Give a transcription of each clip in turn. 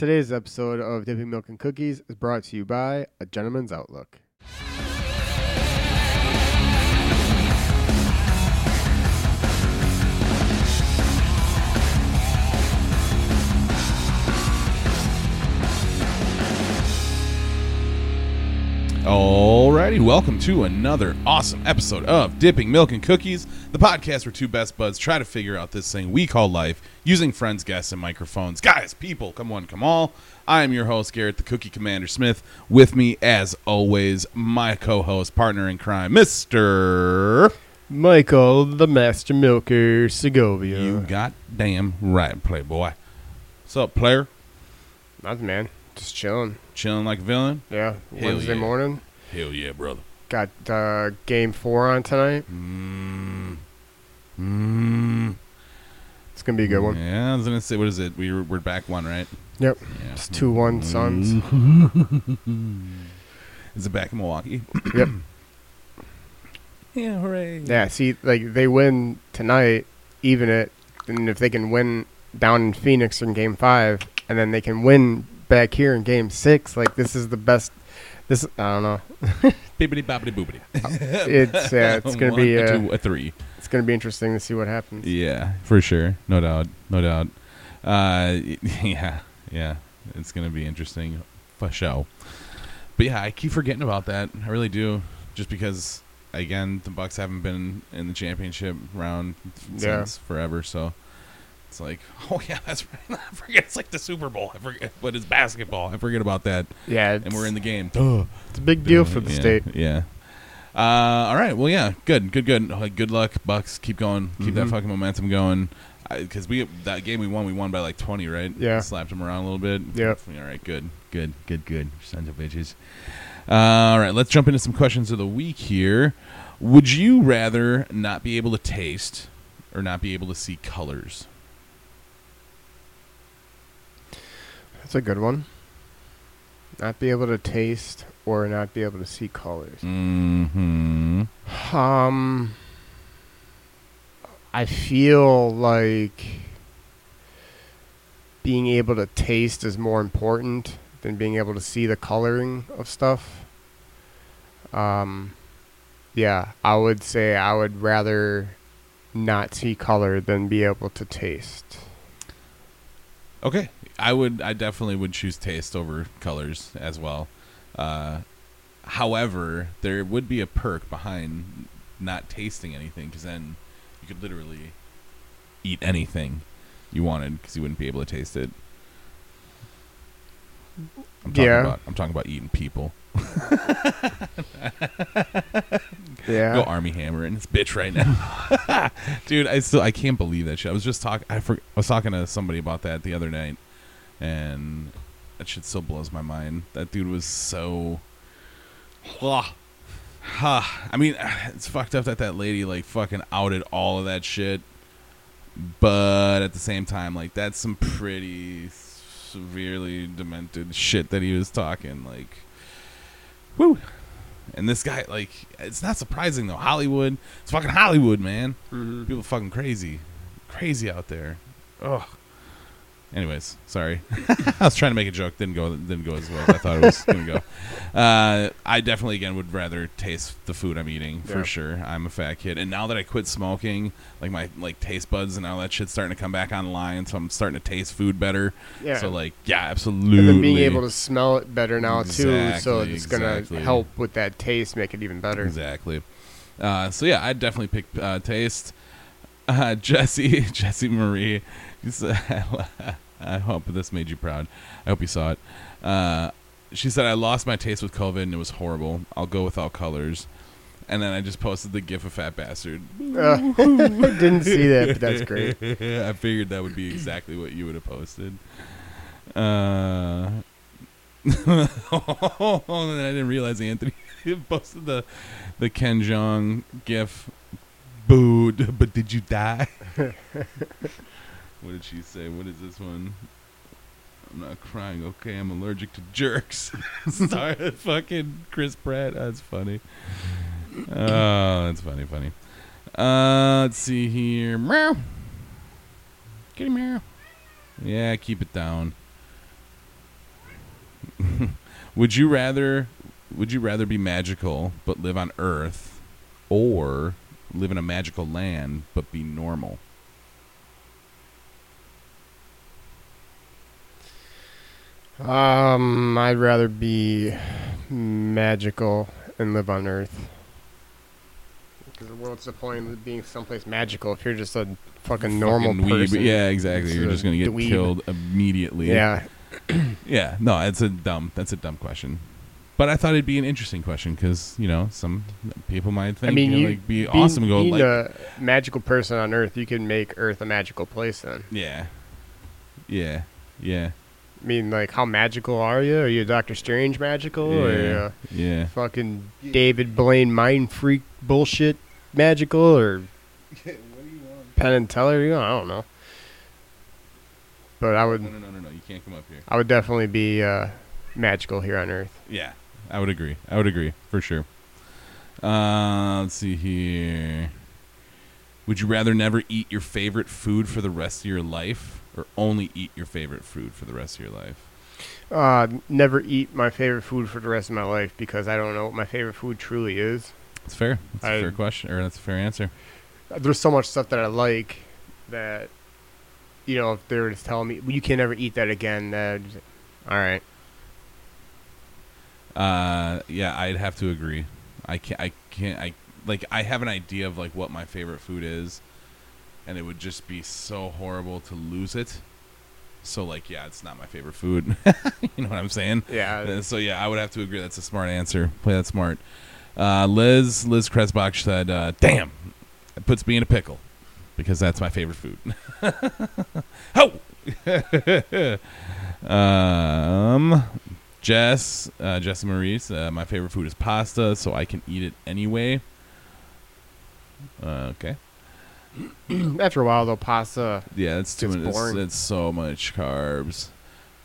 Today's episode of Dipping Milk and Cookies is brought to you by A Gentleman's Outlook. Alrighty, welcome to another awesome episode of Dipping Milk and Cookies, the podcast where two best buds try to figure out this thing we call life using friends, guests, and microphones. Guys, people, come on, come all. I am your host, Garrett, the Cookie Commander Smith. With me, as always, my co-host, partner in crime, Mister. Michael, the Master Milker, Segovia. You goddamn right, Playboy. What's up, player? Nothing, man. Just chilling. Chilling like a villain? Yeah. Hell Wednesday yeah. morning. Hell yeah, brother. Got uh, game four on tonight. Mmm. Mmm. It's going to be a good one. Yeah, I was gonna say, what is it? We were, we're back one, right? Yep. Yeah. It's 2 1 Suns. Is it back in Milwaukee? Yep. Yeah, hooray! Yeah, see, like, they win tonight, even it. And if they can win down in Phoenix in game five, and then they can win back here in game six, like, this is the best. This, I don't know. Bibbity bobbity boobity. It's, yeah, it's going to One, be. a Uh, two, a three. It's going to be interesting to see what happens. Yeah, for sure. No doubt. No doubt. Uh, yeah, yeah. It's gonna be interesting for show. But yeah, I keep forgetting about that. I really do, just because again the Bucks haven't been in the championship round Yeah. since forever. So it's like, oh yeah, that's right. I forget it's like the Super Bowl. I forget, but it's basketball. I forget about that, Yeah, and we're in the game. Duh. it's a big deal for the yeah, state. Yeah. Uh, all right. Well, yeah. Good. Good. Good. Uh, Good luck, Bucks. Keep going. Keep that Mhm. fucking momentum going. Because we that game we won, we won by like twenty, right? Yeah. Slapped them around a little bit. Yeah. All right. Good. Good. Good. Good. Sons of bitches. Uh, all right. Let's jump into some questions of the week here. Would you rather not be able to taste or not be able to see colors? That's a good one. Not be able to taste or not be able to see colors. Mm-hmm. Um, I feel like being able to taste is more important than being able to see the coloring of stuff. Um, yeah, I would say I would rather not see color than be able to taste. Okay, I would. I definitely would choose taste over colors as well. Uh, however, there would be a perk behind not tasting anything because then you could literally eat anything you wanted because you wouldn't be able to taste it. I'm talking Yeah. about. I'm talking about eating people. Yeah. Go Armie Hammer in this bitch right now, dude. I still I can't believe that shit. I was just talking. I, for, I was talking to somebody about that the other night, and that shit still blows my mind. That dude was so. Ha. Ha. I mean, it's fucked up that that lady like fucking outed all of that shit, but at the same time, like that's some pretty severely demented shit that he was talking. Like, woo. And this guy, like, it's not surprising though. Hollywood, it's fucking Hollywood, man. Mhm. People fucking crazy, crazy out there. Ugh. Anyways, sorry. I was trying to make a joke, didn't go, didn't go as well as I thought it was gonna go. Uh, I definitely again would rather taste the food I'm eating for Yeah. sure. I'm a fat kid, and now that I quit smoking, like my like taste buds and all that shit's starting to come back online, so I'm starting to taste food better. Yeah. So like, yeah, absolutely. and then being able to smell it better now too, so Exactly, it's gonna exactly. help with that taste, make it even better. Exactly. Uh, so yeah, I'd definitely pick uh, taste. Uh, Jesse, Jesse Marie. I hope this made you proud. I hope you saw it. Uh, she said, "I lost my taste with COVID and it was horrible. I'll go without colors." And then I just posted the gif of fat bastard. Uh, didn't see that, but that's great. I figured that would be exactly what you would have posted. Uh, oh, and then I didn't realize Anthony posted the the Ken Jeong gif. Boo! But did you die? What did she say? What is this one? I'm not crying. Okay, I'm allergic to jerks. Sorry, fucking Chris Pratt. That's funny. Oh, that's funny, funny. Uh, let's see here. Meow. Kitty meow. Yeah, keep it down. Would you rather would you rather be magical but live on Earth or live in a magical land but be normal? Um, I'd rather be magical and live on Earth. Because what's the point of being someplace magical if you're just a fucking normal Fucking weeb. person? Yeah, exactly. It's You're just gonna get dweeb. killed immediately. Yeah. Yeah. No, it's a dumb. That's a dumb question. But I thought it'd be an interesting question because you know some people might think I mean, you know, you like be being, awesome. Go being like a magical person on Earth, you can make Earth a magical place. Then, yeah, yeah, yeah, I mean, like, how magical are you? Are you Doctor Strange magical, or are you yeah, yeah. fucking David Blaine mind freak bullshit magical, or Penn and Teller? You know, I don't know. But I would, No, no, no, no, no. You can't come up here. I would definitely be uh, magical here on Earth. Yeah, I would agree. I would agree for sure. Uh, let's see here. Would you rather never eat your favorite food for the rest of your life, or only eat your favorite food for the rest of your life? Uh, never eat my favorite food for the rest of my life because I don't know what my favorite food truly is. That's fair. That's a I- fair question, or that's a fair answer. There's so much stuff that I like that, you know, if they're just telling me "Well, you can never eat that again, that all right. Uh, yeah, I'd have to agree. I can't. I can't. I like. I have an idea of like what my favorite food is, and it would just be so horrible to lose it. So like, yeah, it's not my favorite food. you know what I'm saying? Yeah, Uh, So yeah, I would have to agree. That's a smart answer. Play that smart. Uh, Liz Liz Kresbach said, uh, "Damn, it puts me in a pickle because that's my favorite food." oh. um, Jess uh, Jess Maurice, uh, my favorite food is pasta, so I can eat it anyway. Uh, okay. after a while though, pasta. Yeah, it's too much. It's, it's so much carbs.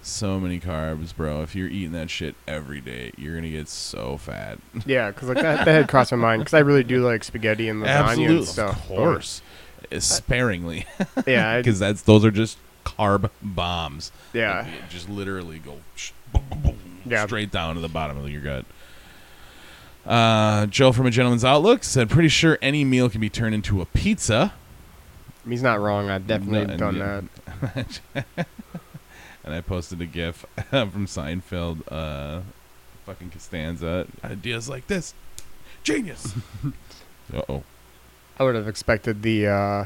So many carbs, bro. If you're eating that shit every day, you're gonna get so fat. Yeah, because like that, that had crossed my mind because I really do like spaghetti and lasagna and stuff. of course, Uh, sparingly, Yeah, because that's those are just carb bombs. yeah. Just literally go sh- boom, boom, boom, Yeah. straight down to the bottom of your gut. Uh, Joe from a Gentleman's Outlook said, "Pretty sure any meal can be turned into a pizza." He's not wrong. I've definitely No, done that. and I posted a GIF from Seinfeld, uh, fucking Costanza. Ideas like this, genius. uh oh. I would have expected the, uh,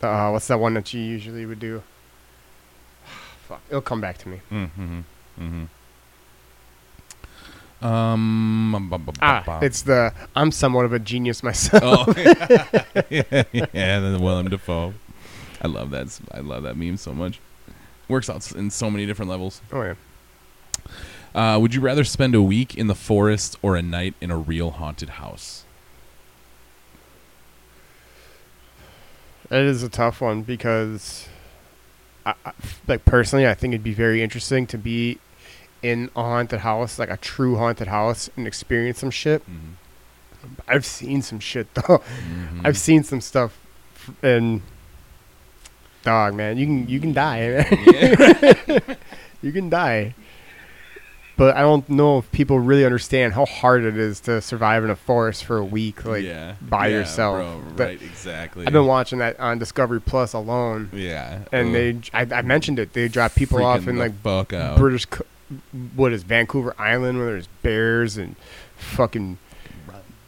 the uh, what's that one that you usually would do? Fuck, it'll come back to me. Mm-hmm. Mm-hmm. Um. bum, bum, bum, Ah, bum. it's the I'm somewhat of a genius myself. oh yeah, yeah. The Willem Dafoe. I love that. s- I love that meme so much. Works out in so many different levels. Oh yeah. Uh, would you rather spend a week in the forest or a night in a real haunted house? It is a tough one because, I, I- like personally, I think it'd be very interesting to be in a haunted house, like a true haunted house, and experience some shit. Mm-hmm. I've seen some shit though. Mhm. I've seen some stuff, and dog man, you can you can die. Man. you can die. But I don't know if people really understand how hard it is to survive in a forest for a week, like yeah. by Yeah, yourself. bro, But right, exactly. I've been watching that on Discovery Plus alone, Yeah. and they I, I mentioned it. They drop people off in like. British, what is Vancouver Island, where there's bears and fucking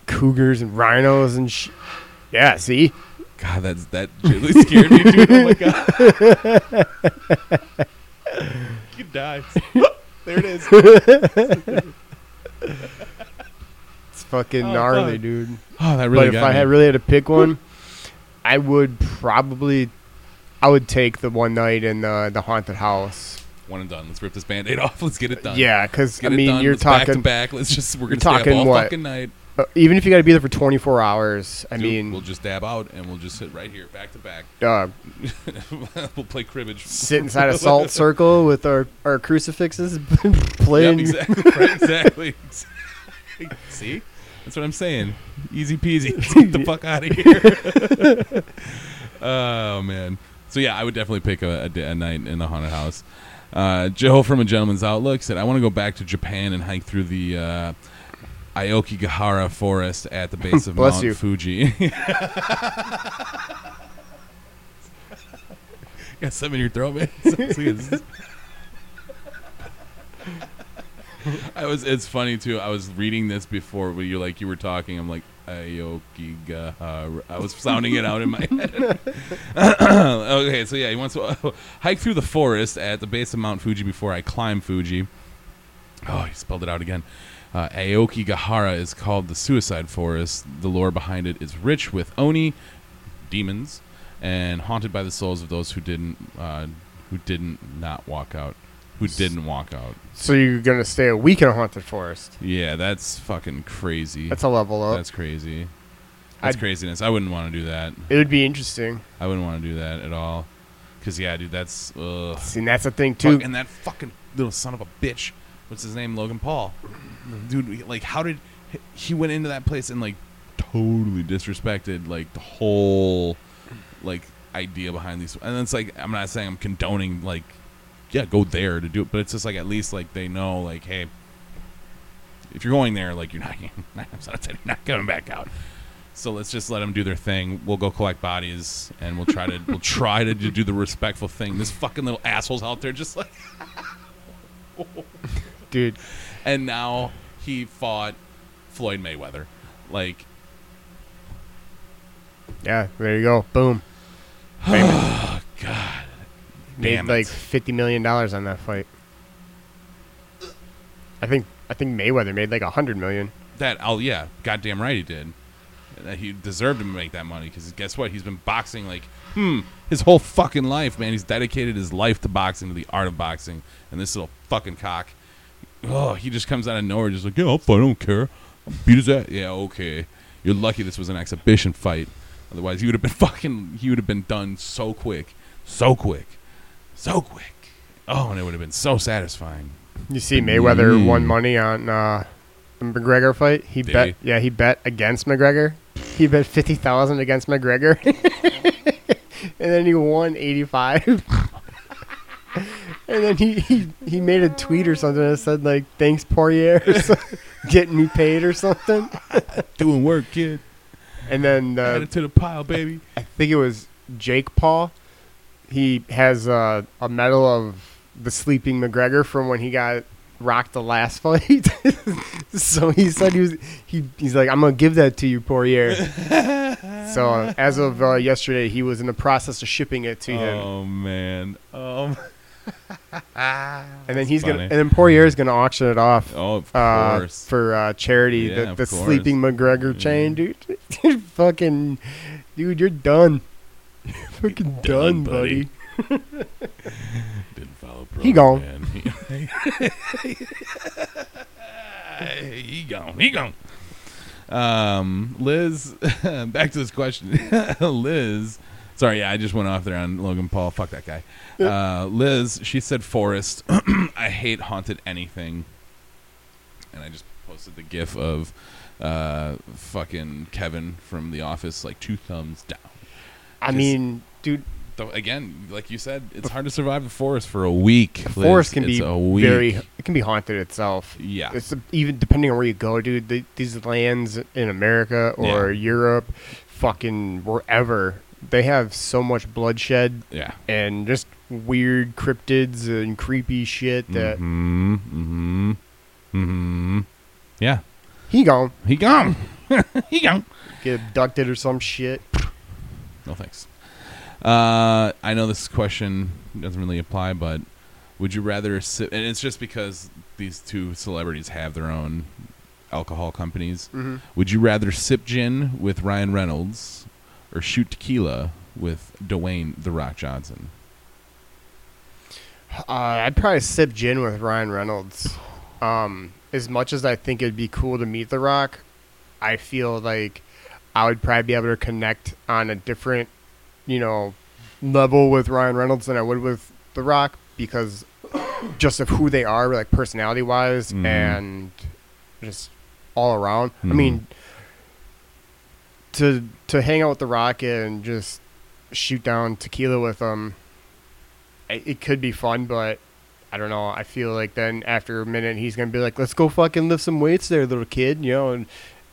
cougars and rhinos and sh- yeah. See, God, that's that really scared me, dude. Oh my god. you die. there it is. it's fucking Oh, gnarly, fuck. dude. Oh, that really but if got I me. had really had to pick one, I would probably, I would take the one night in the the haunted house. One and done. Let's rip this band-aid off. Let's get it done. Yeah, because I mean, you're Let's back to talking back. Let's just we're gonna stay up talking all what? fucking night. uh, even if you got to be there for 24 hours. I Dude, mean, we'll just dab out and we'll just sit right here, back to back. uh, we'll play cribbage. sit inside a salt circle with our our crucifixes, playing. Yep, exactly. Right, exactly. exactly. See, that's what I'm saying. Easy peasy. Let's get the fuck out of here. oh man. So yeah, I would definitely pick a, a, a night in the haunted house. Uh, Joe from A Gentleman's Outlook said, I want to go back to Japan and hike through the uh, Aokigahara forest at the base of Bless Mount you. Fuji. Got something in your throat, man. It's- I was. It's funny too. I was reading this before, when you like you were talking. I'm like Aokigahara. I was sounding it out in my head. okay, so yeah, he wants to hike through the forest at the base of Mount Fuji before I climb Fuji. Oh, he spelled it out again. Uh, Aokigahara is called the Suicide Forest. The lore behind it is rich with oni, demons, and haunted by the souls of those who didn't, uh, who didn't not walk out, who didn't walk out. So you're gonna stay a week in a haunted forest? Yeah, that's fucking crazy. That's a level up. That's crazy. That's I'd- craziness. I wouldn't want to do that. it would be interesting. I wouldn't want to do that at all. Cause yeah, dude, that's ugh. See, and that's the thing too. Fuck, and that fucking little son of a bitch. What's his name? Logan Paul. Dude, like, how did he went into that place and like totally disrespected like the whole like idea behind these? And it's like I'm not saying I'm condoning like yeah, go there to do it, but it's just like at least like they know like hey, if you're going there, like you're not nine times out of you're not coming back out. So let's just let them do their thing. We'll go collect bodies, and we'll try to we'll try to do the respectful thing. This fucking little assholes out there, just like dude. and now he fought Floyd Mayweather. Like, Yeah, there you go. Boom. Oh god, Made damn like fifty million dollars on that fight. I think I think Mayweather made like a hundred million. that oh yeah, goddamn right he did. That he deserved to make that money because guess what? He's been boxing like hmm his whole fucking life, man. He's dedicated his life to boxing, to the art of boxing, and this little fucking cock. Oh, he just comes out of nowhere, just like yeah, I'll fight. I don't care. I'll beat his ass. Yeah, okay. You're lucky this was an exhibition fight. Otherwise, he would have been fucking. He would have been done so quick, so quick, so quick. Oh, and it would have been so satisfying. You see, Mayweather Mm. won money on uh, the McGregor fight. He Did bet. he? Yeah, he bet against McGregor. He bet fifty thousand against McGregor, and then he won eighty five. and then he, he he made a tweet or something that said like "Thanks Poirier," getting me paid or something. Doing work, kid. And then Add uh, it to the pile, baby. I think it was Jake Paul. He has uh, a medal of the sleeping McGregor from when he got rocked the last fight. so he said he was he he's like I'm gonna give that to you, Poirier. so uh, as of uh, yesterday, he was in the process of shipping it to him, Oh man. Um. and then he's gonna and then Poirier is gonna auction it off. Oh, of Uh, for uh, charity, Yeah, the, the sleeping McGregor chain. Dude, fucking, dude, you're done. Fucking done, done, buddy. buddy. Didn't follow pro. He gone. man. He, he gone. He gone. Um, Liz, back to this question. Liz, sorry, yeah, I just went off there on Logan Paul. Fuck that guy. Uh, Liz, she said forest. I hate haunted anything. And I just posted the gif of uh, fucking Kevin from The Office, like two thumbs down. I Just- mean, dude, Though again, like you said, it's hard to survive the forest for a week. the forest can It's be a very, it can be haunted itself. yeah. It's even depending on where you go, dude. The, these lands in America or Yeah. Europe, fucking wherever, they have so much bloodshed yeah. and just weird cryptids and creepy shit that Mm-hmm. Mm-hmm. Mm-hmm. Yeah. he gone He gone. he gone. get abducted or some shit. No thanks. Uh, I know this question doesn't really apply, but would you rather sip? And it's just because these two celebrities have their own alcohol companies. Mm-hmm. Would you rather sip gin with Ryan Reynolds or shoot tequila with Dwayne the Rock Johnson? Uh, I'd probably sip gin with Ryan Reynolds. Um, as much as I think it'd be cool to meet The Rock, I feel like I would probably be able to connect on a different, you know, level with Ryan Reynolds than I would with The Rock because just of who they are, like personality wise Mhm. and just all around. I Mhm. mean, to to hang out with The Rock and just shoot down tequila with him, it, it could be fun, but I don't know. I feel like then after a minute he's gonna be like, "Let's go fucking lift some weights, there, little kid," you know, and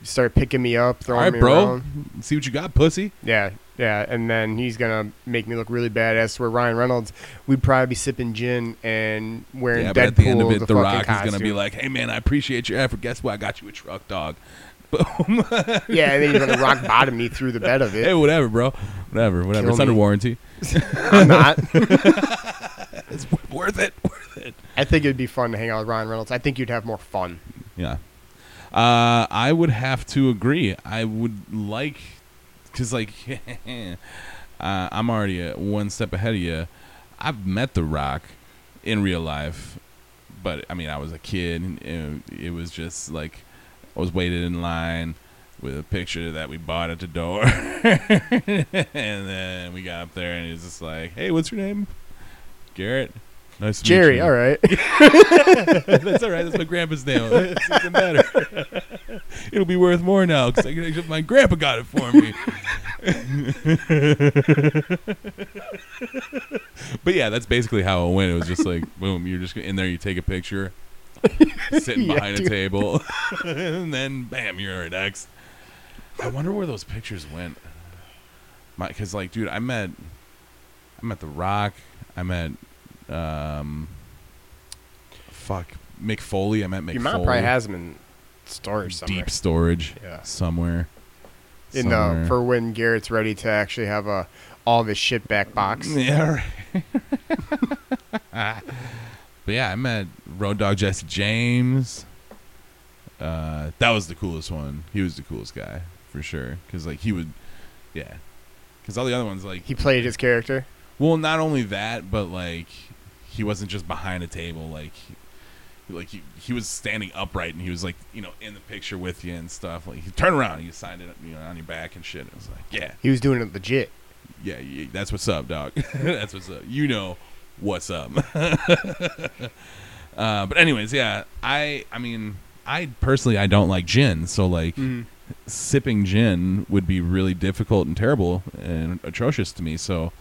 start picking me up, All throwing right, me bro. around. See what you got, pussy. Yeah, yeah, and then he's gonna make me look really bad. badass. Where Ryan Reynolds, we'd probably be sipping gin and wearing Yeah, Deadpool. but at the end of it, The, fucking Rock is gonna be like, "Hey, man, I appreciate your effort. Guess what? I got you a truck, dog." Boom. yeah, and then he's gonna rock bottom me through the bed of it. hey, whatever, bro. Whatever, whatever. Kill it's under me. warranty. I'm not. It's worth it. Worth it. I think it'd be fun to hang out with Ryan Reynolds. I think you'd have more fun. Yeah. Uh, I would have to agree. I would like, because, like, uh, I'm already uh one step ahead of you. I've met The Rock in real life, but I mean, I was a kid. And it, it was just like I was waited in line with a picture that we bought at the door. and then we got up there, and he's just like, hey, what's your name? Garrett. Nice to Jerry, meet you. Jerry, all right. That's all right. That's my grandpa's name. It's even better. It'll be worth more now because my grandpa got it for me. but yeah, that's basically how it went. It was just like, boom, you're just in there, you take a picture, sitting Yeah, behind a table, and then bam, you're next. I wonder where those pictures went. My, because like, dude, I met, I met The Rock. I met, um, fuck, Mick Foley. I met Mick Your mom Foley. probably has them in storage somewhere. deep storage Yeah. somewhere. In somewhere. uh, for when Garrett's ready to actually have a all of his shit back box. Yeah. right. but yeah, I met Road Dog Jesse James. Uh, that was the coolest one. He was the coolest guy for sure. Cause like he would, yeah. Cause all the other ones like He played his character. Well, not only that, but like he wasn't just behind a table. Like, like he, he was standing upright and he was like you know in the picture with you and stuff. Like he turned around, and you signed it you know on your back and shit. It was like yeah, He was doing it legit. yeah, yeah that's what's up, dog. that's what's up. You know what's up. uh, but anyways, yeah, I I mean I personally I don't like gin, so like sipping gin would be really difficult and terrible and atrocious to me. So,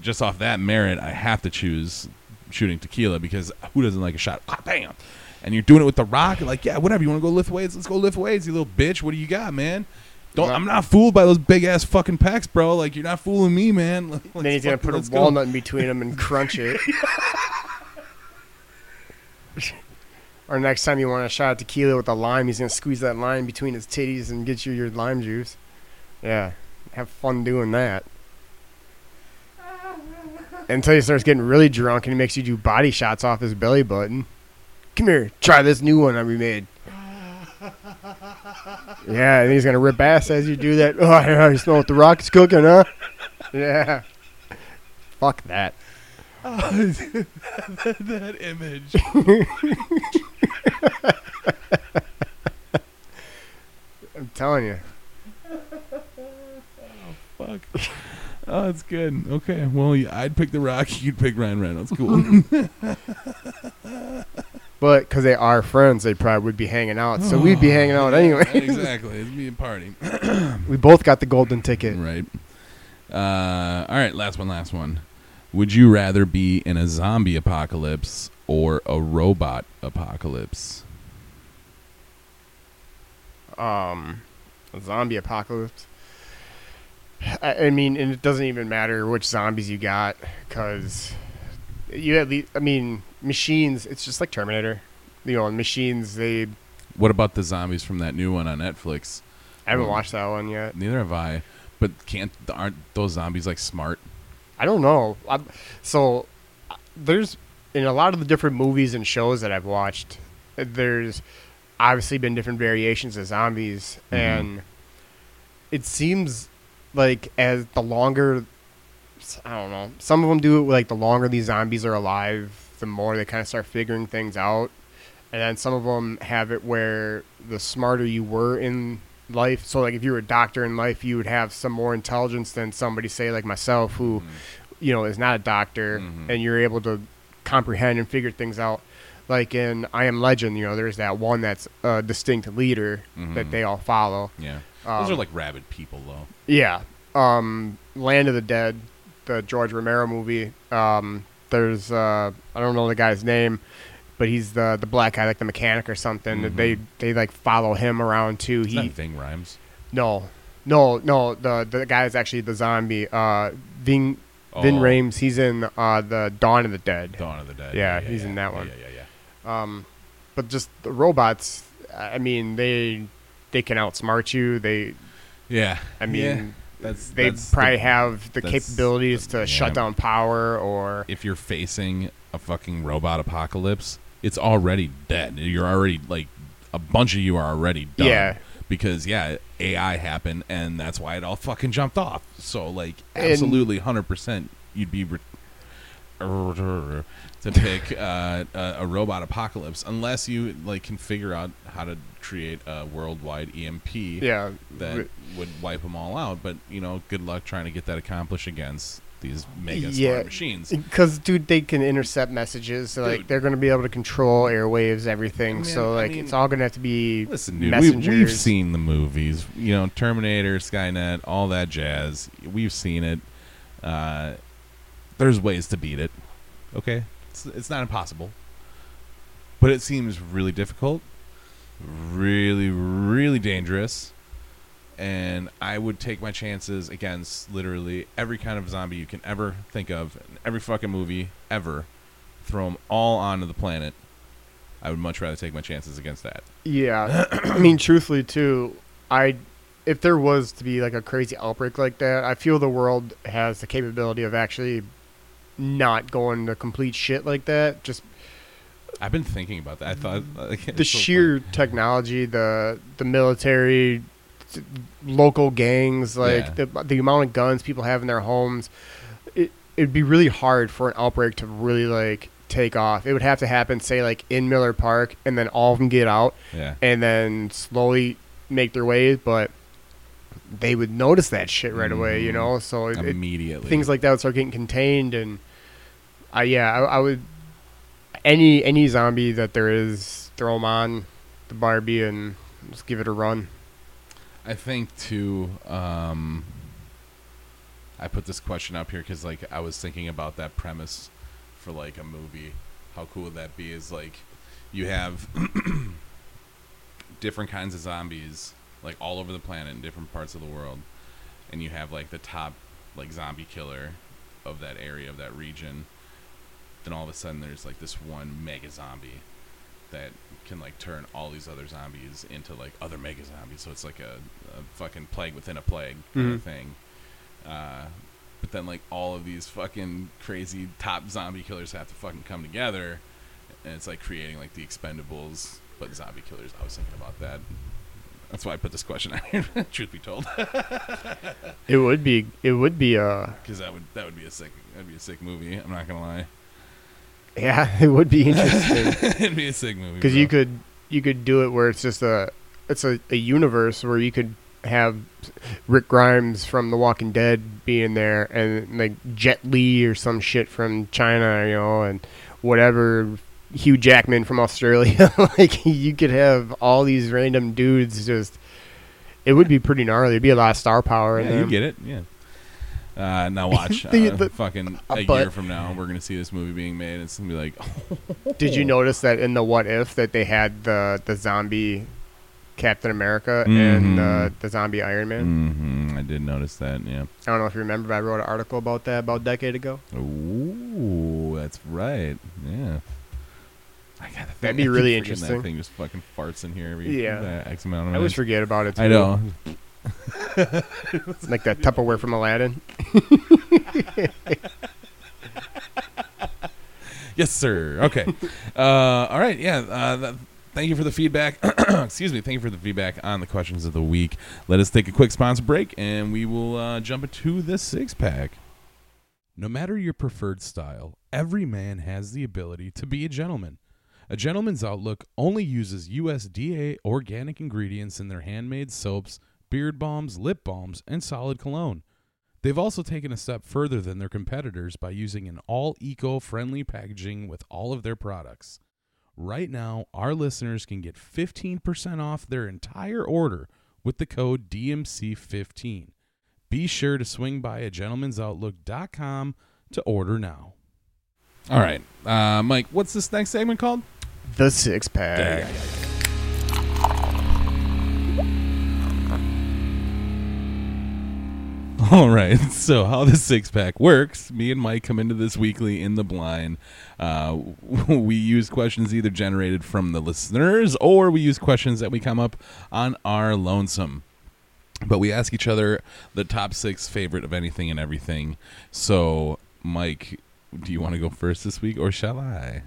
just off that merit, I have to choose shooting tequila because who doesn't like a shot? Ah, bam! And you're doing it with the rock, like yeah, whatever. You want to go lift weights? Let's go lift weights, you little bitch. What do you got, man? Don't. I'm not fooled by those big ass fucking pecs, bro. Like you're not fooling me, man. Let's then he's gonna put a go. walnut in between them and crunch it. or next time you want a shot of tequila with a lime, he's gonna squeeze that lime between his titties and get you your lime juice. Yeah, have fun doing that. Until he starts getting really drunk and he makes you do body shots off his belly button. Come here, try this new one that we made. Yeah, and he's gonna rip ass as you do that. Oh, you smell what the rock is cooking, huh? Yeah. Fuck that. that image. I'm telling you. Oh, fuck. Oh, that's good. Okay. Well, yeah, I'd pick the rock. You'd pick Ryan Reynolds. Cool. But because they are friends, they probably would be hanging out. So we'd be hanging out anyway. exactly. It'd be a party. we both got the golden ticket. Right. Uh, all right, last one, last one. Would you rather be in a zombie apocalypse or a robot apocalypse? Um, a zombie apocalypse. I, I mean, and it doesn't even matter which zombies you got, because you at least. I mean, machines. It's just like Terminator. You know, machines. They. What about the zombies from that new one on Netflix? I haven't Well, watched that one yet. Neither have I. But can't aren't those zombies like smart? I don't know. i so uh, there's in a lot of the different movies and shows that I've watched, there's obviously been different variations of zombies, Mhm. and it seems like as the longer, I don't know, some of them do it like the longer these zombies are alive, the more they kind of start figuring things out, and then some of them have it where the smarter you were in life so like if you were a doctor in life you would have some more intelligence than somebody say like myself who you know is not a doctor Mhm. and you're able to comprehend and figure things out like in i am legend you know there's that one that's a distinct leader that Mhm. they all follow Yeah. Um, those are like rabid people, though. yeah um land of the dead the george romero movie um there's uh, I don't know the guy's name, but he's the the black guy, like the mechanic or something. Mhm. They they like follow him around too. It's he not Ving Rhames. no, no, no. The the guy is actually the zombie. Uh, Ving Vin Oh, Rhames. He's in uh the Dawn of the Dead. Dawn of the Dead. Yeah, he's in that Yeah, one. Yeah, yeah, yeah. Um, but just the robots. I mean, they they can outsmart you. They, Yeah. I mean, Yeah. That's they that's probably the- have the capabilities the- to shut down power or if you're facing a fucking robot apocalypse, it's already dead. You're already like a bunch of you are already done. Yeah. Because yeah, AI happened and that's why it all fucking jumped off. So like And- absolutely 100% you'd be re- to pick uh, a, a robot apocalypse unless you like can figure out how to create a worldwide EMP yeah. that would wipe them all out. But you know, good luck trying to get that accomplished against these mega Yeah. smart machines. Because, dude, they can intercept messages. So, like, Dude. they're going to be able to control airwaves, everything. I mean- so, I like, mean- it's all going to have to be Listen, dude, we, messengers. we've seen the movies. You know, Terminator, Skynet, all that jazz. We've seen it. Uh, there's ways to beat it. Okay, it's, it's not impossible, but it seems really difficult, really, really dangerous. And I would take my chances against literally every kind of zombie you can ever think of, in every fucking movie ever. Throw them all onto the planet. I would much rather take my chances against that. Yeah, I mean, truthfully, too, I if there was to be like a crazy outbreak like that, I feel the world has the capability of actually not going to complete shit like that. Just I've been thinking about that. I thought like, the so sheer technology, the the military, local gangs, like Yeah. the the amount of guns people have in their homes, it it'd be really hard for an outbreak to really like take off. It would have to happen, say, like in Miller Park, and then all of them get out, yeah, and then slowly make their way, but they would notice that shit right away, you Mhm. know. So it, it- immediately. things like that would start getting contained, and I yeah, I, I would any any zombie that there is, throw them on the Barbie and just give it a run. I think too. Um, I put this question up here because like I was thinking about that premise for like a movie. How cool would that be? Is like you have different kinds of zombies like all over the planet in different parts of the world, and you have like the top like zombie killer of that area of that region. Then all of a sudden there's like this one mega zombie that can like turn all these other zombies into like other mega zombies. So it's like a, a fucking plague within a plague kind Mhm. of thing. Uh, but then like all of these fucking crazy top zombie killers have to fucking come together, and it's like creating like the Expendables, but zombie killers. I was thinking about that. That's why I put this question out here. truth be told, It would be it would be uh because that would that would be a sick that'd be a sick movie. I'm not gonna lie, yeah, it would be interesting it'd be a sick movie because you could you could do it where it's just a it's a, a universe where you could have Rick Grimes from The Walking Dead being there and like Jet Li or some shit from China, you know, and whatever Hugh Jackman from Australia. like you could have all these random dudes just it would be pretty gnarly. It'd be a lot of star power in Yeah, you get it. Yeah. Uh, now watch. The- uh, the- fucking a but- year from now, we're gonna see this movie being made. It's gonna be like, Did you notice that in the What If that they had the the zombie Captain America and uh, the zombie Iron Man? hmm I did notice that. Yeah. I don't know if you remember, but I wrote an article about that about a decade ago. Ooh, that's right. Yeah. I got That'd be really interesting. That thing just fucking farts in here every Yeah. X amount of I always forget about it. Too. I know. like that Tupperware from Aladdin. Yes, sir. Okay. uh, all right. Yeah. Uh, that, thank you for the feedback. Excuse me. Thank you for the feedback on the questions of the week. Let us take a quick sponsor break, and we will uh, jump into this six pack. No matter your preferred style, every man has the ability to be a gentleman. A Gentleman's Outlook only uses USDA organic ingredients in their handmade soaps, beard balms, lip balms, and solid cologne. They've also taken a step further than their competitors by using an all eco friendly packaging with all of their products. Right now, our listeners can get 15% off their entire order with the code DMC15. Be sure to swing by a gentleman's gentlemansoutlook.com to order now. All right, uh, Mike. What's this next segment called? The six pack. All right. So how the six pack works? Me and Mike come into this weekly in the blind. Uh, we use questions either generated from the listeners or we use questions that we come up on our lonesome. But we ask each other the top six favorite of anything and everything. So, Mike, do you want to go first this week or shall I?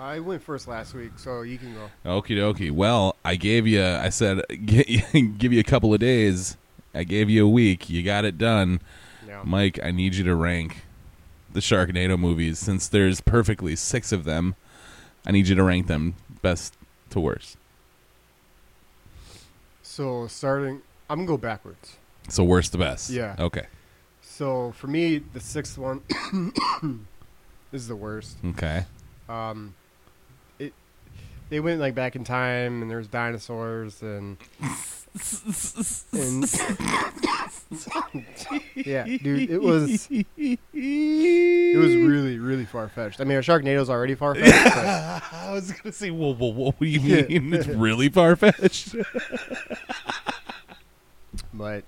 I went first last week, so you can go. Okie dokie. Well, I gave you, I said, give you a couple of days. I gave you a week. You got it done. Yeah. Mike, I need you to rank the Sharknado movies since there's perfectly six of them. I need you to rank them best to worst. So starting, I'm gonna go backwards. So worst to best. Yeah. Okay. So for me, the sixth one is the worst. Okay. Um, they went like back in time, and there's dinosaurs and and yeah, dude, it was it was really really far fetched. I mean, a Sharknado's already far fetched. I was gonna say, whoa, whoa, whoa, what do you mean? it's really far fetched. but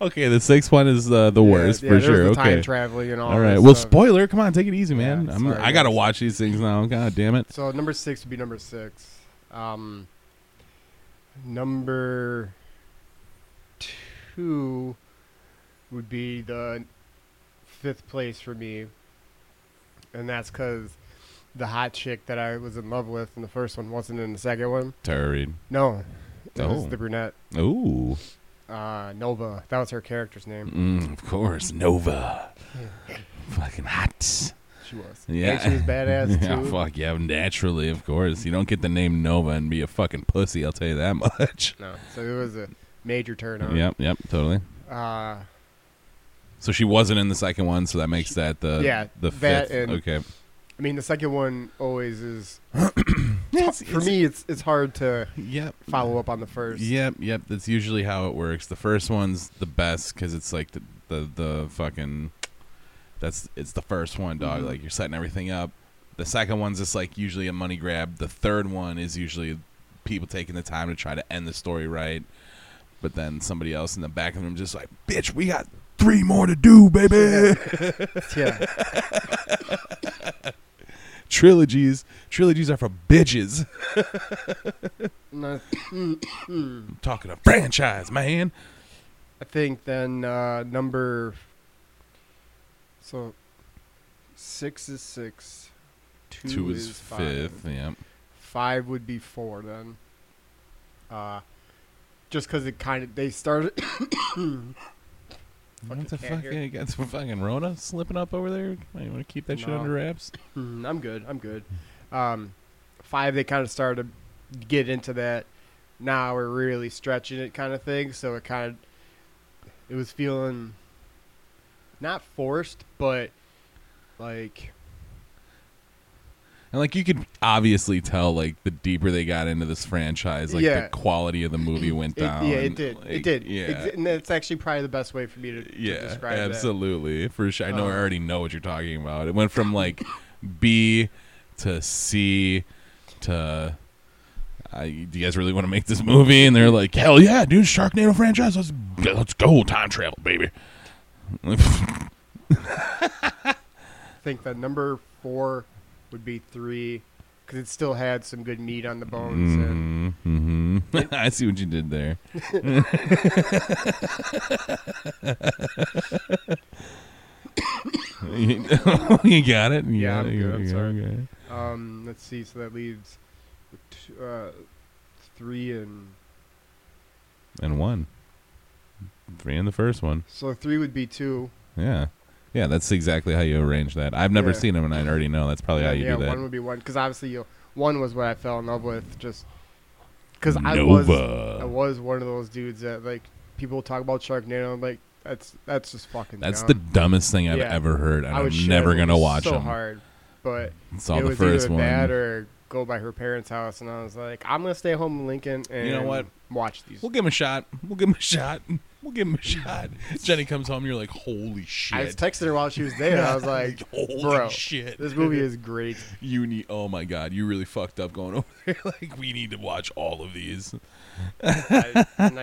okay, the sixth one is uh, the worst yeah, for sure. the okay. time traveling and all. All right. Well, stuff. spoiler. Come on, take it easy, man. Yeah, I'm, sorry, I gotta watch these things now. God damn it. So number six would be number six. Um, number two would be the fifth place for me, and that's because the hot chick that I was in love with in the first one wasn't in the second one. Tara Reid. No, it was Oh. the brunette, Ooh. Uh, Nova. That was her character's name. Mm, of course, Nova. Fucking hot. She was. Yeah, And she was badass yeah, too. fuck yeah, naturally, of course. You don't get the name Nova and be a fucking pussy. I'll tell you that much. No, so it was a major turn on. Yep, yep, totally. Uh, So she wasn't in the second one, so that makes that the Yeah, the fifth. and- okay. I mean, the second one always is. Yes, For me, it's it's hard to Yep. follow up on the first. Yep, yep. That's usually how it works. The first one's the best because it's like the, the the fucking. That's it's the first one, dog. Mhm. Like you're setting everything up. The second one's just like usually a money grab. The third one is usually people taking the time to try to end the story right. But then somebody else in the back of them just like, bitch, we got three more to do, baby. Yeah. trilogies, trilogies are for bitches. I'm talking a franchise, man. I think then uh, number. So, six is six. Two, Two is, five. fifth. Yep. Five would be four then. Uh, just because it kind of they started. What the fuck? Yeah, you got some fucking Rona slipping up over there? You want to keep that shit No. under wraps? Hmm, I'm good. I'm good. Um, five, they kind of started to get into that. Now we're really stretching it, kind of thing. So it kind of, it was feeling not forced, but like And like you could obviously tell, like the deeper they got into this franchise, like Yeah. the quality of the movie went it, down. yeah, it did. Like, it did. Yeah. Ex- and that's actually probably the best way for me to, to yeah, describe absolutely. For sure. I know I Uh, already know what you're talking about. It went from like B to C to. I, do you guys really want to make this movie? And they're like, hell yeah, dude, Sharknado franchise. Let's let's go time travel, baby. I think that number four would be three because it still had some good meat on the bones. And hmm hmm I see what you did there. you got it. You Yeah, got I'm it. Good, I'm sorry. Okay. Um, let's see. So that leaves t- uh, three and And one. Three in the first one. so three would be two. Yeah. Yeah, that's exactly how you arrange that. I've never Yeah. seen them, and I already know that's probably how you yeah, do that. Yeah, one would be one because obviously you one was what I fell in love with just because I was Nova. I was one of those dudes that like people talk about Sharknado. Like that's that's just fucking. That's the dumbest thing I've Yeah. ever heard, and I I'm never gonna watch so them. hard, but Saw it the was first either one. that or go by her parents' house, and I was like, I'm gonna stay home in Lincoln and You know what? watch these. We'll give him a shot. We'll give him a shot. We'll give him a shot. Jenny comes home. You're like, holy shit. I was texting her while she was there. and I was like, holy bro, shit. this movie is great. You need. Oh my god, you really fucked up going over there. like, we need to watch all of these. I, and I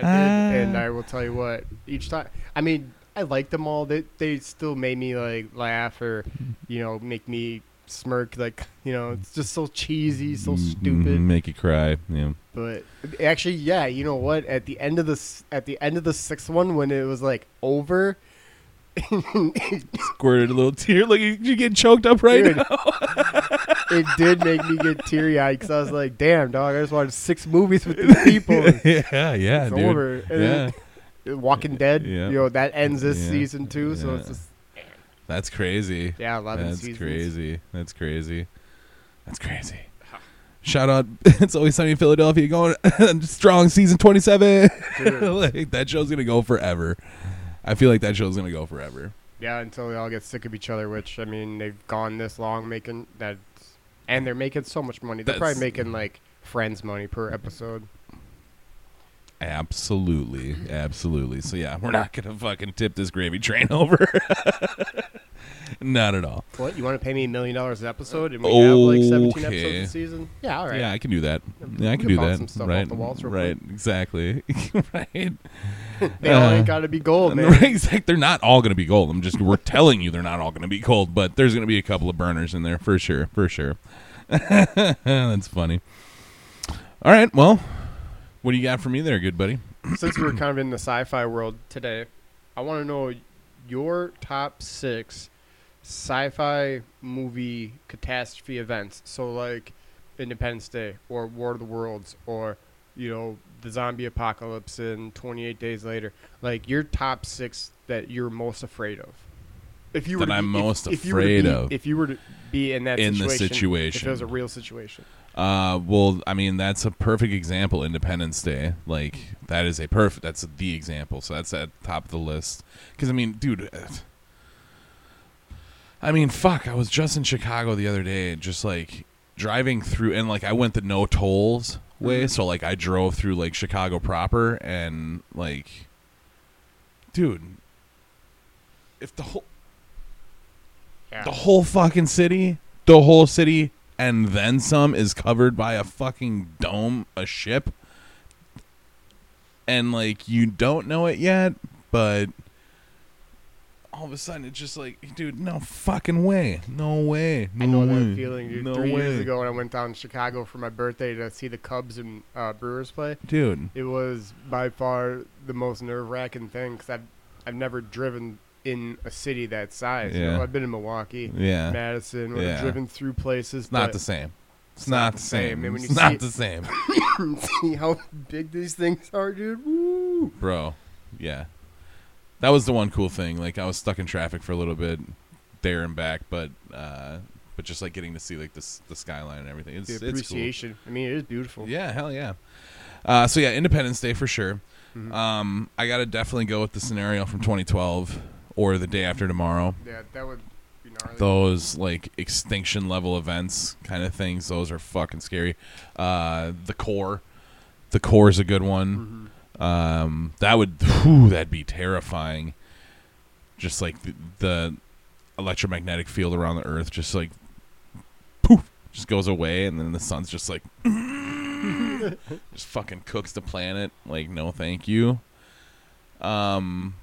did, and I will tell you what. Each time, I mean, I liked them all. They they still made me like laugh or, you know, make me smirk. Like you know, it's just so cheesy, so stupid. Mhm, Make you cry. Yeah. But actually, yeah, you know what? At the end of the at the end of the sixth one, when it was like over, Squirted a little tear. Like you, getting choked up right Dude. now. it did make me get teary eyed because I was like, "Damn, dog! I just watched six movies with these people. yeah, yeah, it's dude. over." And Yeah, then Walking Dead, Yeah. you know, that ends this Yeah. season too. So it's just that's crazy. yeah, eleven That's seasons. That's crazy. That's crazy. That's crazy. Shout out! It's always sunny in Philadelphia. Going strong, season twenty-seven. Like that show's gonna go forever. I feel like that show's gonna go forever. Yeah, until they all get sick of each other. Which I mean, they've gone this long making that, and they're making so much money. They're That's- probably making like Friends money per episode. Absolutely, absolutely. So yeah, we're not gonna fucking tip this gravy train over. not at all. What you want to pay me a million dollars an episode, and we have like seventeen Okay. episodes a season? Yeah, all right. Yeah, I can do that. Yeah, I can can do bounce that. some stuff off right, the walls real right, exactly. right. They all Uh, ain't got to be gold, man. Right, exact- They're not all going to be gold. I'm just we're telling you they're not all going to be gold, but there's going to be a couple of burners in there for sure, for sure. That's funny. All right, well, what do you got for me there, good buddy? Since we're kind of in the sci-fi world today, I want to know your top six sci-fi movie catastrophe events. So like Independence Day or War of the Worlds or you know the zombie apocalypse and 28 Days Later. Like your top six that you're most afraid of. If you were That to I'm be, if- most if, you were to afraid be- of. if you were to be in that In the situation, situation. if it was a real situation. Uh, well, I mean, that's a perfect example. Independence Day, like that is a perfect. That's the example. So that's at top of the list. Because I mean, dude. I mean, fuck. I was just in Chicago the other day, just like driving through, and like I went the no tolls way. Mhm. So like I drove through like Chicago proper, and like, dude, if the whole Yeah. the whole fucking city, the whole city, and then some is covered by a fucking dome, a ship. And like you don't know it yet, but all of a sudden it's just like, dude, no fucking way, no way, no I know way. that feeling, dude. No Three way. years ago, when I went down to Chicago for my birthday to see the Cubs and uh, Brewers play, dude. it was by far the most nerve wracking thing because I've I've never driven in a city that size. You know, I've been in Milwaukee, Yeah, Madison, we've Yeah. driven through places. it's not the same. It's not the same. You It's not the same, see how big these things are, dude. Woo! bro. Yeah, that was the one cool thing. Like I was stuck in traffic for a little bit, there and back, but uh, but just like getting to see like this the skyline and everything. It's The it's cool. appreciation. I mean, it is beautiful. Yeah, hell yeah. Uh, so yeah, Independence Day for sure. Mhm. Um, I gotta definitely go with the scenario from 2012 or the day after tomorrow. yeah, that would be gnarly. Those like extinction level events kind of things. Those are fucking scary. Uh, the core, the core is a good one. Mhm. Um, that would, whew, that'd be terrifying. Just like the, the electromagnetic field around the Earth, just like poof, just goes away, and then the sun's just like, just fucking cooks the planet. Like, no, thank you. Um,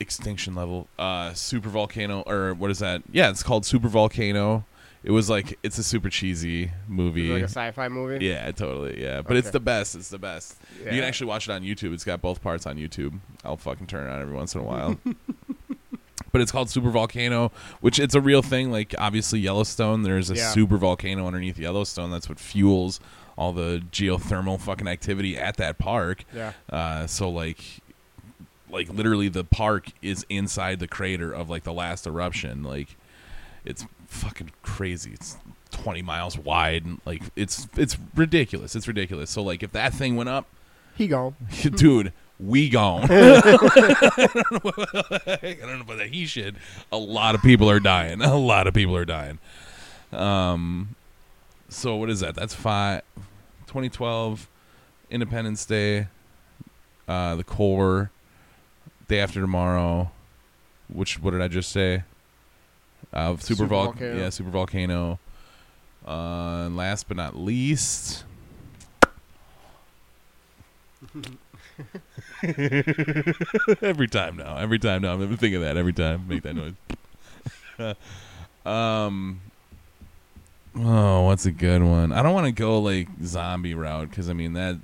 extinction level, uh, super volcano, or what is that? Yeah, it's called super volcano. It was like it's a super cheesy movie. Like a sci-fi movie. Yeah, totally. Yeah, but it's the best. It's the best. You can actually watch it on YouTube. It's got both parts on YouTube. I'll fucking turn it on every once in a while. but it's called Super Volcano, which it's a real thing. Like obviously Yellowstone, there's a Yeah. super volcano underneath Yellowstone. That's what fuels all the geothermal fucking activity at that park. Yeah. Uh, so like, like literally the park is inside the crater of like the last eruption. Like, it's fucking crazy. It's 20 miles wide and like it's it's ridiculous. It's ridiculous. So like if that thing went up, He gone. dude, we gone. I don't know about that he should. A lot of people are dying. A lot of people are dying. Um, so what is that? That's five. 2012, Independence Day, uh, the core, day after tomorrow. Which what did I just say? Uh, super, Super Vol- Volcano. Yeah, super volcano. Uh, and last but not least. every time now, every time now, I'm gonna think of that every time. Make that noise. um. Oh, what's a good one? I don't want to go like zombie route because I mean that,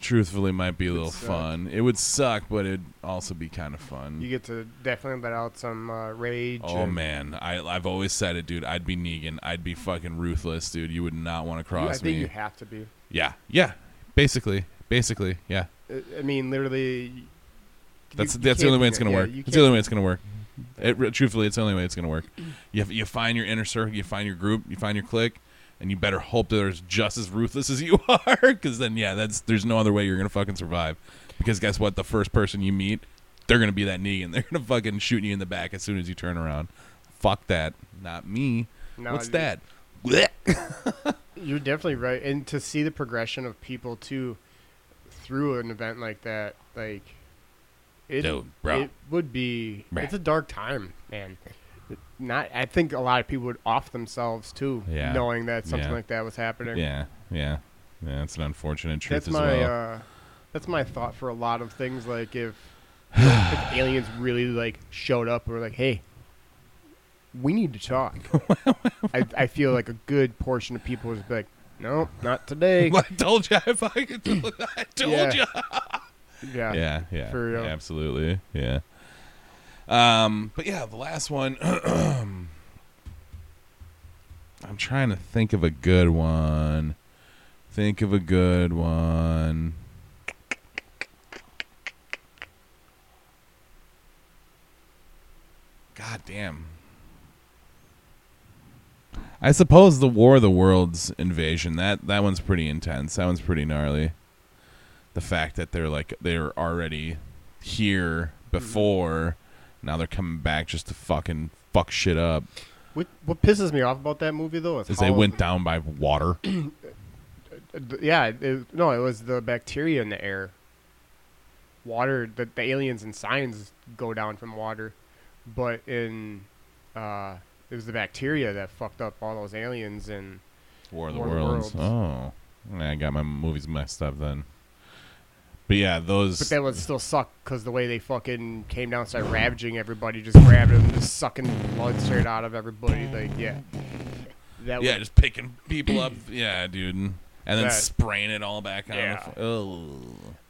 truthfully, might be a little fun. It would suck, but it'd also be kind of fun. You get to definitely let out some uh, rage. Oh and- man, I I've always said it, dude. I'd be Negan. I'd be fucking ruthless, dude. You would not want to You- I cross think me. you have to be. yeah, yeah. Basically, basically, yeah. I- I mean, literally. That's you that's the only way it's gonna Yeah, work. you It's the only way it's gonna work. It, truthfully, it's the only way it's gonna work. You have, you find your inner circle, you find your group, you find your clique, and you better hope that they're just as ruthless as you are. Because then, yeah, that's there's no other way you're gonna fucking survive. Because guess what? The first person you meet, they're gonna be that Negan. They're gonna fucking shoot you in the back as soon as you turn around. Fuck that. Not me. No, What's that? You're definitely right, and to see the progression of people too through an event like that, like it, Dude, it would be. Bruh. It's a dark time, man. Not, I think a lot of people would off themselves too, Yeah. knowing that something Yeah. like that was happening. Yeah, yeah, yeah. It's an unfortunate truth that's as my well. uh, that's my thought for a lot of things. Like if, if aliens really like showed up, and were like, hey. We need to talk. I, I feel like a good portion of people would be like, "No, not today." I told you. I fucking told, I told Yeah. you. yeah, yeah, yeah, For real. absolutely, yeah. Um, but yeah, the last one. I'm trying to think of a good one. Think of a good one. God damn. I suppose the War of the Worlds invasion that that one's pretty intense. That one's pretty gnarly. The fact that they're like they're already here before, now they're coming back just to fucking fuck shit up. What what pisses me off about that movie though is Is they went down by water. uh, yeah, it, no, it was the bacteria in the air. Water, the, the aliens and signs go down from water, but in uh, it was the bacteria that fucked up all those aliens and War of the War of the Worlds. Oh, I got my movies messed up then. But yeah, those. But that would still suck because the way they fucking came down, started ravaging everybody, just grabbing them, just sucking blood straight out of everybody. Like, yeah, that yeah, would, just picking people up. Yeah, dude, and then That- spraying it all back on. Yeah. The oh,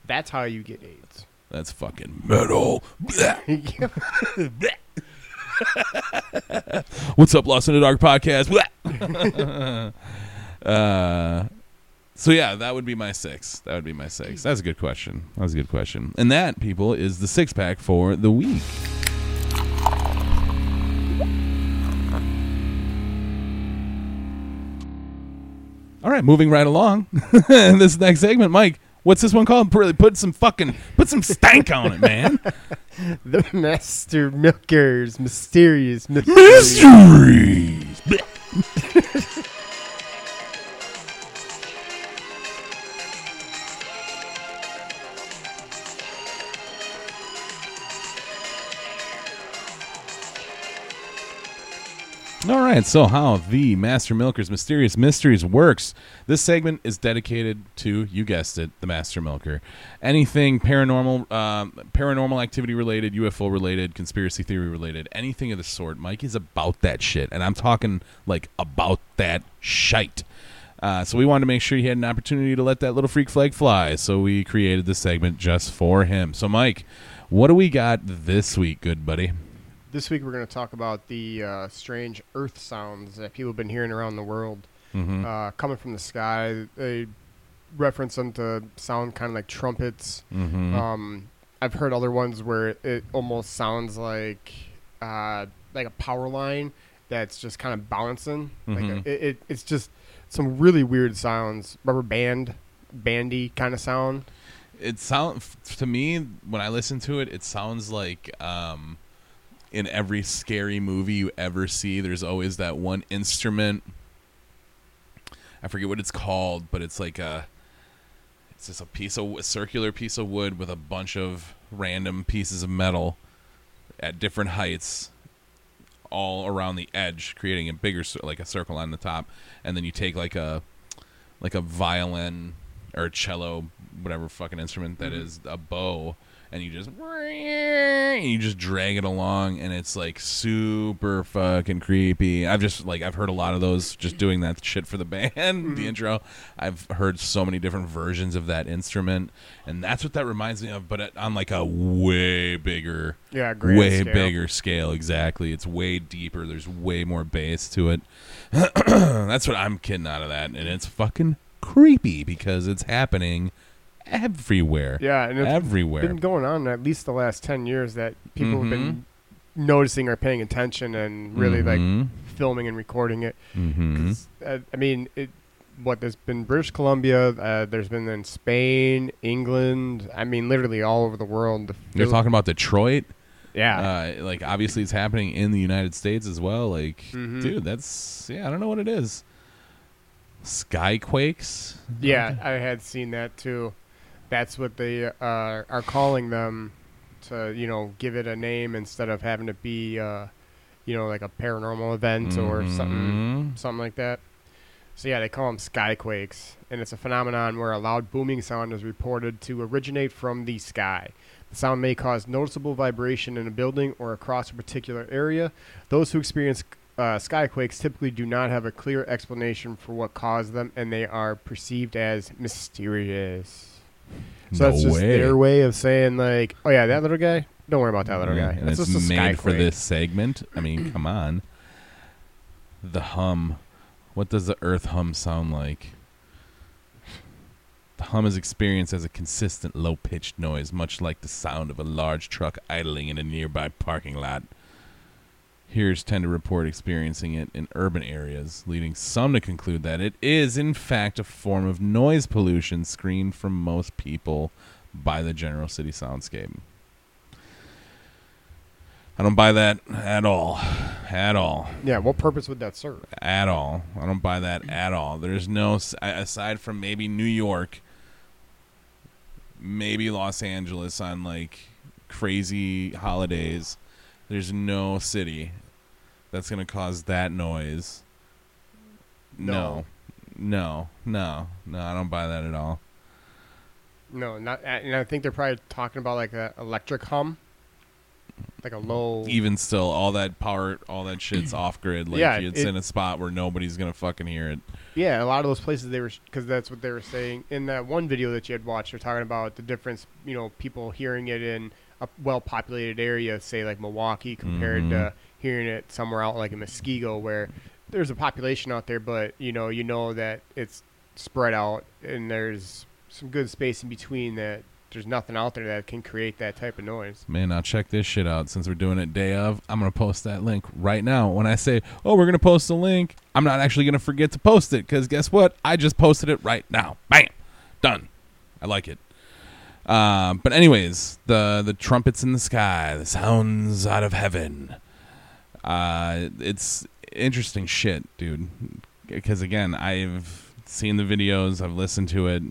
that's how you get AIDS. that's fucking metal. What's up, Lost in the Dark podcast? uh, so yeah, that would be my six. That would be my six. Hmm. That's a good question. That's a good question. And that, people, is the six pack for the week. All right, moving right along. this next segment, Mike. What's this one called? Really put some fucking put some stank on it, man. the Master Milkers, mysterious mysteries. Mysteries. All right, so how the Master Milker's Mysterious Mysteries works. This segment is dedicated to, you guessed it, the Master Milker. Anything paranormal, um, paranormal activity related, UFO related, conspiracy theory related, anything of the sort. Mike is about that shit, and I'm talking like about that shite. Uh, so we wanted to make sure he had an opportunity to let that little freak flag fly. So we created this segment just for him. So Mike, what do we got this week, good buddy? This week we're going to talk about the uh, strange earth sounds that people have been hearing around the world Mm-hmm. uh, coming from the sky. They reference them to sound kind of like trumpets. mm-hmm. Um, I've heard other ones where it almost sounds like uh, like a power line that's just kind of bouncing. Like Mhm. a, it, it, it's just some really weird sounds. Rubber band, bandy kind of sound. it sound f- to me when I listen to it, it sounds like um, in every scary movie you ever see, there's always that one instrument. I forget what it's called, but it's like a it's just a piece of a circular piece of wood with a bunch of random pieces of metal at different heights all around the edge creating a bigger like a circle on the top and then you take like a like a violin or a cello whatever fucking instrument that mm-hmm. is a bow and you just and you just drag it along and it's like super fucking creepy. I've just like i've heard a lot of those just doing that shit for the band the mm-hmm. intro. I've heard so many different versions of that instrument and that's what that reminds me of but it- on like a way bigger Yeah, way scale. bigger scale exactly. It's way deeper. There's way more bass to it. That's what i'm getting out of that and it's fucking creepy because it's happening everywhere Yeah, and it's everywhere been going on at least the last ten years that people have been Mm-hmm. noticing or paying attention and really like Mhm. filming and recording it. Mhm. 'Cause, uh, I mean, it. What there's been British Columbia, uh, there's been in Spain, England. I mean, literally all over the world. You're Phil- talking about Detroit. yeah, Uh, like obviously it's happening in the United States as well. Like, Mhm. dude, that's yeah. I don't know what it is. Skyquakes. yeah. I had seen that too. That's what they uh, are calling them to, you know, give it a name instead of having to be, uh, you know, like a paranormal event or something. Something like that. So yeah, they call them skyquakes, and it's a phenomenon where a loud booming sound is reported to originate from the sky. The sound may cause noticeable vibration in a building or across a particular area. Those who experience uh, skyquakes typically do not have a clear explanation for what caused them, and they are perceived as mysterious. So No that's just way. their way of saying like, "Oh yeah, that little guy. Don't worry about that little Yeah, guy. and That's it's just made for this segment. I mean, come on. The hum. What does the earth hum sound like? The hum is experienced as a consistent low pitched noise, much like the sound of a large truck idling in a nearby parking lot. Hearers tend to report experiencing it in urban areas, leading some to conclude that it is, in fact, a form of noise pollution screened from most people by the general city soundscape. I don't buy that at all. At all. Yeah, what purpose would that serve? At all. I don't buy that at all. There's no, aside from maybe New York, maybe Los Angeles on like crazy holidays, there's no city that's going to cause that noise. No. No. No. No, I don't buy that at all. No, not. And I think they're probably talking about like a electric hum, like a low. Even still, all that power, all that shit's off grid. Like, Yeah, it's it- in a spot where nobody's going to fucking hear it. Yeah, a lot of those places they were because that's what they were saying in that one video that you had watched. They're talking about the difference, you know, people hearing it in a well-populated area, say like Milwaukee, compared Mhm. to hearing it somewhere out like in Muskego, where there's a population out there, but you know, you know that it's spread out and there's some good space in between that. There's nothing out there that can create that type of noise. Man, now check this shit out. Since we're doing it day of, I'm gonna post that link right now. When I say, "Oh, we're gonna post the link," I'm not actually gonna forget to post it because guess what? I just posted it right now. Bam, done. I like it. Uh, but anyways, the the trumpets in the sky, the sounds out of heaven. Uh, it's interesting shit, dude. Because again, I've seen the videos, I've listened to it,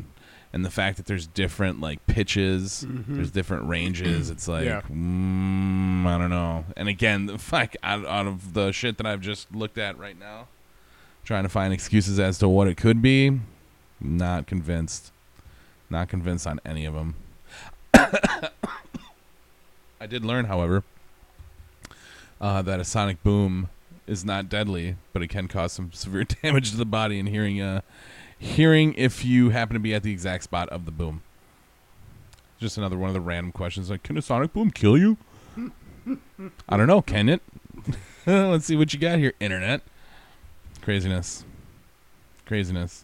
and the fact that there's different like pitches, there's different ranges. It's like, Yeah. mm, I don't know. And again, the fact out, out of the shit that I've just looked at right now, trying to find excuses as to what it could be, not convinced. Not convinced on any of them. I did learn, however, uh, that a sonic boom is not deadly, but it can cause some severe damage to the body and hearing. Uh, hearing if you happen to be at the exact spot of the boom. Just another one of the random questions like, can a sonic boom kill you? I don't know. Can it? Let's see what you got here, internet. Craziness. Craziness.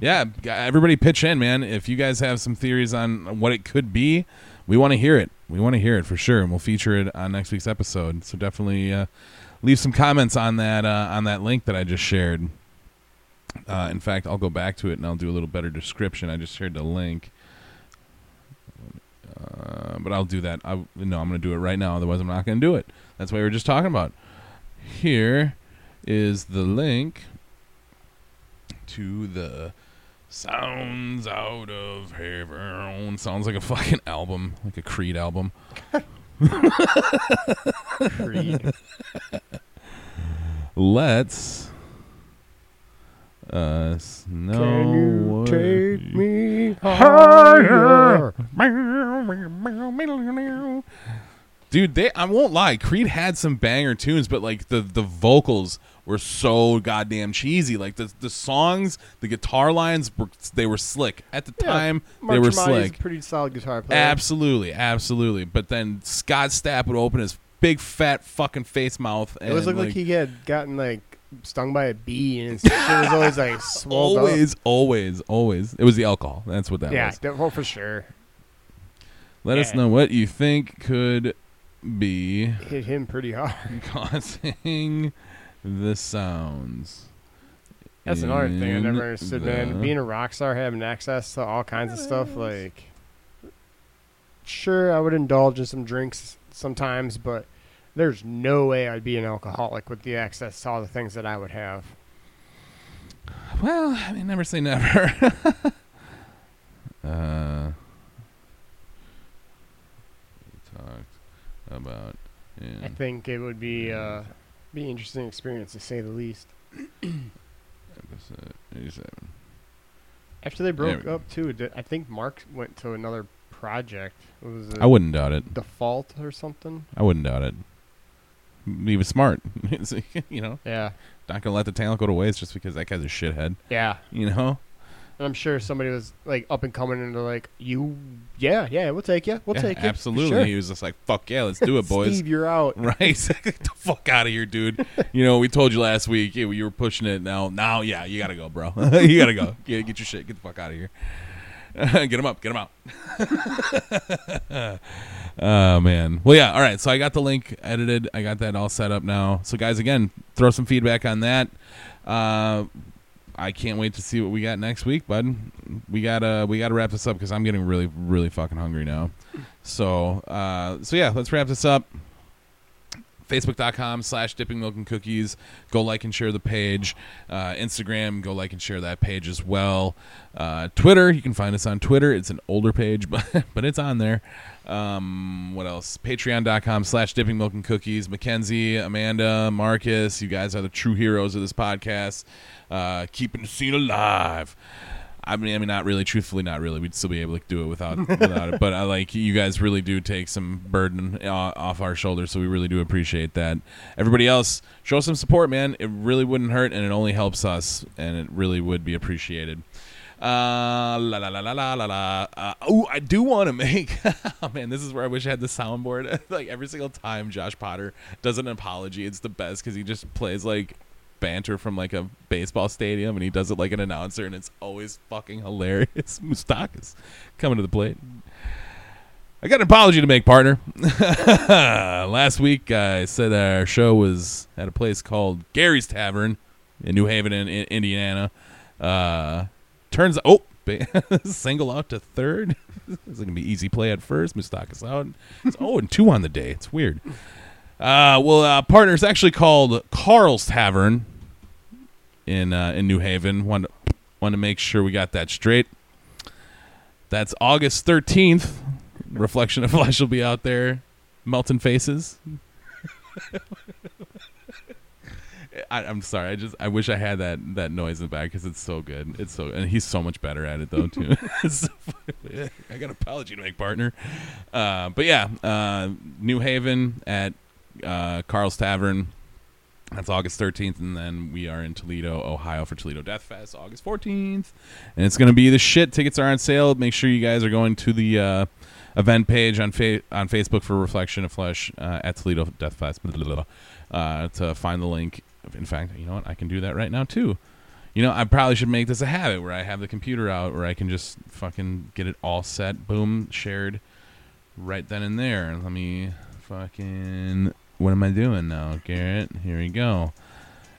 Yeah, everybody pitch in, man. If you guys have some theories on what it could be, we want to hear it. We want to hear it for sure, and we'll feature it on next week's episode. So definitely uh, leave some comments on that uh, on that link that I just shared. Uh, in fact, I'll go back to it and I'll do a little better description. I just shared the link. Uh, but I'll do that. I no, I'm going to do it right now. Otherwise, I'm not going to do it. That's what we were just talking about. Here is the link to the Sounds Out of Heaven. Sounds like a fucking album, like a Creed album. Creed. Let's uh, us know Can you what take you- me higher? Dude, they I won't lie, Creed had some banger tunes, but like the the vocals were so goddamn cheesy. Like the the songs, the guitar lines were they were slick. At the Yeah, time, Mark they were Tremonti's slick. a pretty solid guitar player. Absolutely, absolutely. But then Scott Stapp would open his big fat fucking face mouth and It was looked like, like, he had gotten like stung by a bee, and his shit was always like swelled always, always, always. It was the alcohol. That's what that up. Yeah, was. well, for sure. Let us know what you think could be Hit him pretty hard. causing the sounds. That's another thing I in never understood, the- man. Being a rock star, having access to all kinds of stuff, like, sure, I would indulge in some drinks sometimes, but there's no way I'd be an alcoholic with the access to all the things that I would have. Well, I mean, never say never. uh, we talked about. I think it would be uh, be an interesting experience to say the least. episode 87. After they broke we up too, did- I think Mark went to another project. What was it? I wouldn't doubt it. Default or something. I wouldn't doubt it. He was smart. It's like, you know, Yeah, not gonna let the talent go to waste just because that guy's a shithead. yeah. You know, And I'm sure somebody was like up and coming and they're like, "You, yeah, yeah, we'll take you, we'll Yeah, take you." absolutely. Sure. He was just like, "Fuck yeah, let's do it, boys." Steve, you're out. Right? Get the fuck out of here, dude. You know, we told you last week yeah, you were pushing it. Now, now, yeah, you gotta go, bro. you gotta go. Yeah, get your shit. Get the fuck out of here. get him up. Get him out. oh man. Well, yeah. All right. So I got the link edited. I got that all set up now. So guys, again, throw some feedback on that. Uh, I can't wait to see what we got next week, bud. We gotta we gotta wrap this up because I'm getting really really fucking hungry now. So uh, so yeah, let's wrap this up. Facebook.com slash dipping milk and cookies. Go like and share the page. Uh, Instagram, go like and share that page as well. Uh, Twitter, you can find us on Twitter. It's an older page, but but it's on there. Um, what else? Patreon.com slash dipping milk and cookies. Mackenzie, Amanda, Marcus, you guys are the true heroes of this podcast. Uh, keeping the scene alive. I mean, I mean, not really. Truthfully, not really. We'd still be able to do it without without it. But I like you guys really do take some burden uh, off our shoulders, so we really do appreciate that. Everybody else, show some support, man. It really wouldn't hurt, and it only helps us, and it really would be appreciated. Uh, la la la la la la la. Uh, oh, I do want to make. oh man, this is where I wish I had the soundboard. like every single time Josh Potter does an apology, it's the best because he just plays like banter from like a baseball stadium and he does it like an announcer and it's always fucking hilarious. Moustakas coming to the plate. I got an apology to make, partner. Last week I said our show was at a place called Gary's Tavern in New Haven, in, in Indiana. Uh, turns oh, single out to third. It's gonna be easy play at first. Moustakas out. It's oh and two on the day. It's weird. Uh, well, uh, partner, it's actually called Carl's Tavern in uh, in New Haven. Want want to make sure we got that straight. That's August thirteenth. Reflection of Flesh will be out there, melting faces. I, I'm sorry. I just I wish I had that that noise in the back because it's so good. It's so and he's so much better at it though too. So. I got an apology to make, partner. Uh, but yeah, uh, New Haven at uh, Carl's Tavern. That's August 13th, and then we are in Toledo, Ohio for Toledo Death Fest, August 14th, and it's going to be the shit. Tickets are on sale. Make sure you guys are going to the uh, event page on fa- on Facebook for Reflection of Flesh uh, at Toledo Death Fest blah, blah, blah, uh, to find the link. In fact, you know what? I can do that right now too. You know, I probably should make this a habit where I have the computer out, where I can just fucking get it all set, boom, shared, right then and there. Let me fucking. What am I doing now, Garrett? Here we go.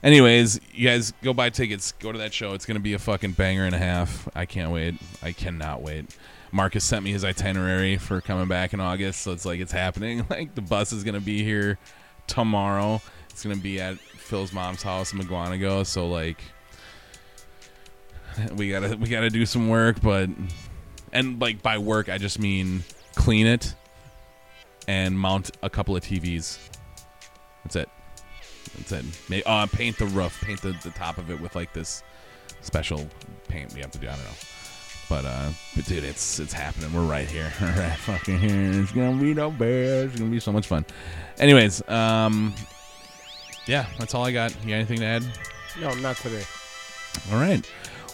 Anyways, you guys go buy tickets. Go to that show. It's gonna be a fucking banger and a half. I can't wait. I cannot wait. Marcus sent me his itinerary for coming back in August, so it's like it's happening. Like the bus is gonna be here tomorrow. It's gonna be at Phil's mom's house in Mukwonago. So like, we gotta we gotta do some work, but and like by work I just mean clean it and mount a couple of TVs. That's it. That's it. May uh, paint the roof, paint the, the top of it with like this special paint we have to do. I don't know. But uh, but dude, it's it's happening. We're right here, right fucking here. It's gonna be no bears. It's gonna be so much fun. Anyways, um, yeah, that's all I got. You got anything to add? No, not today. All right.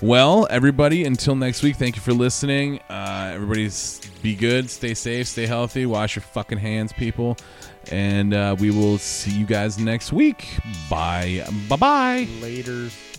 Well, everybody, until next week, thank you for listening. Uh, everybody's be good, stay safe, stay healthy, wash your fucking hands, people. And uh, we will see you guys next week. Bye. Bye bye. Laters.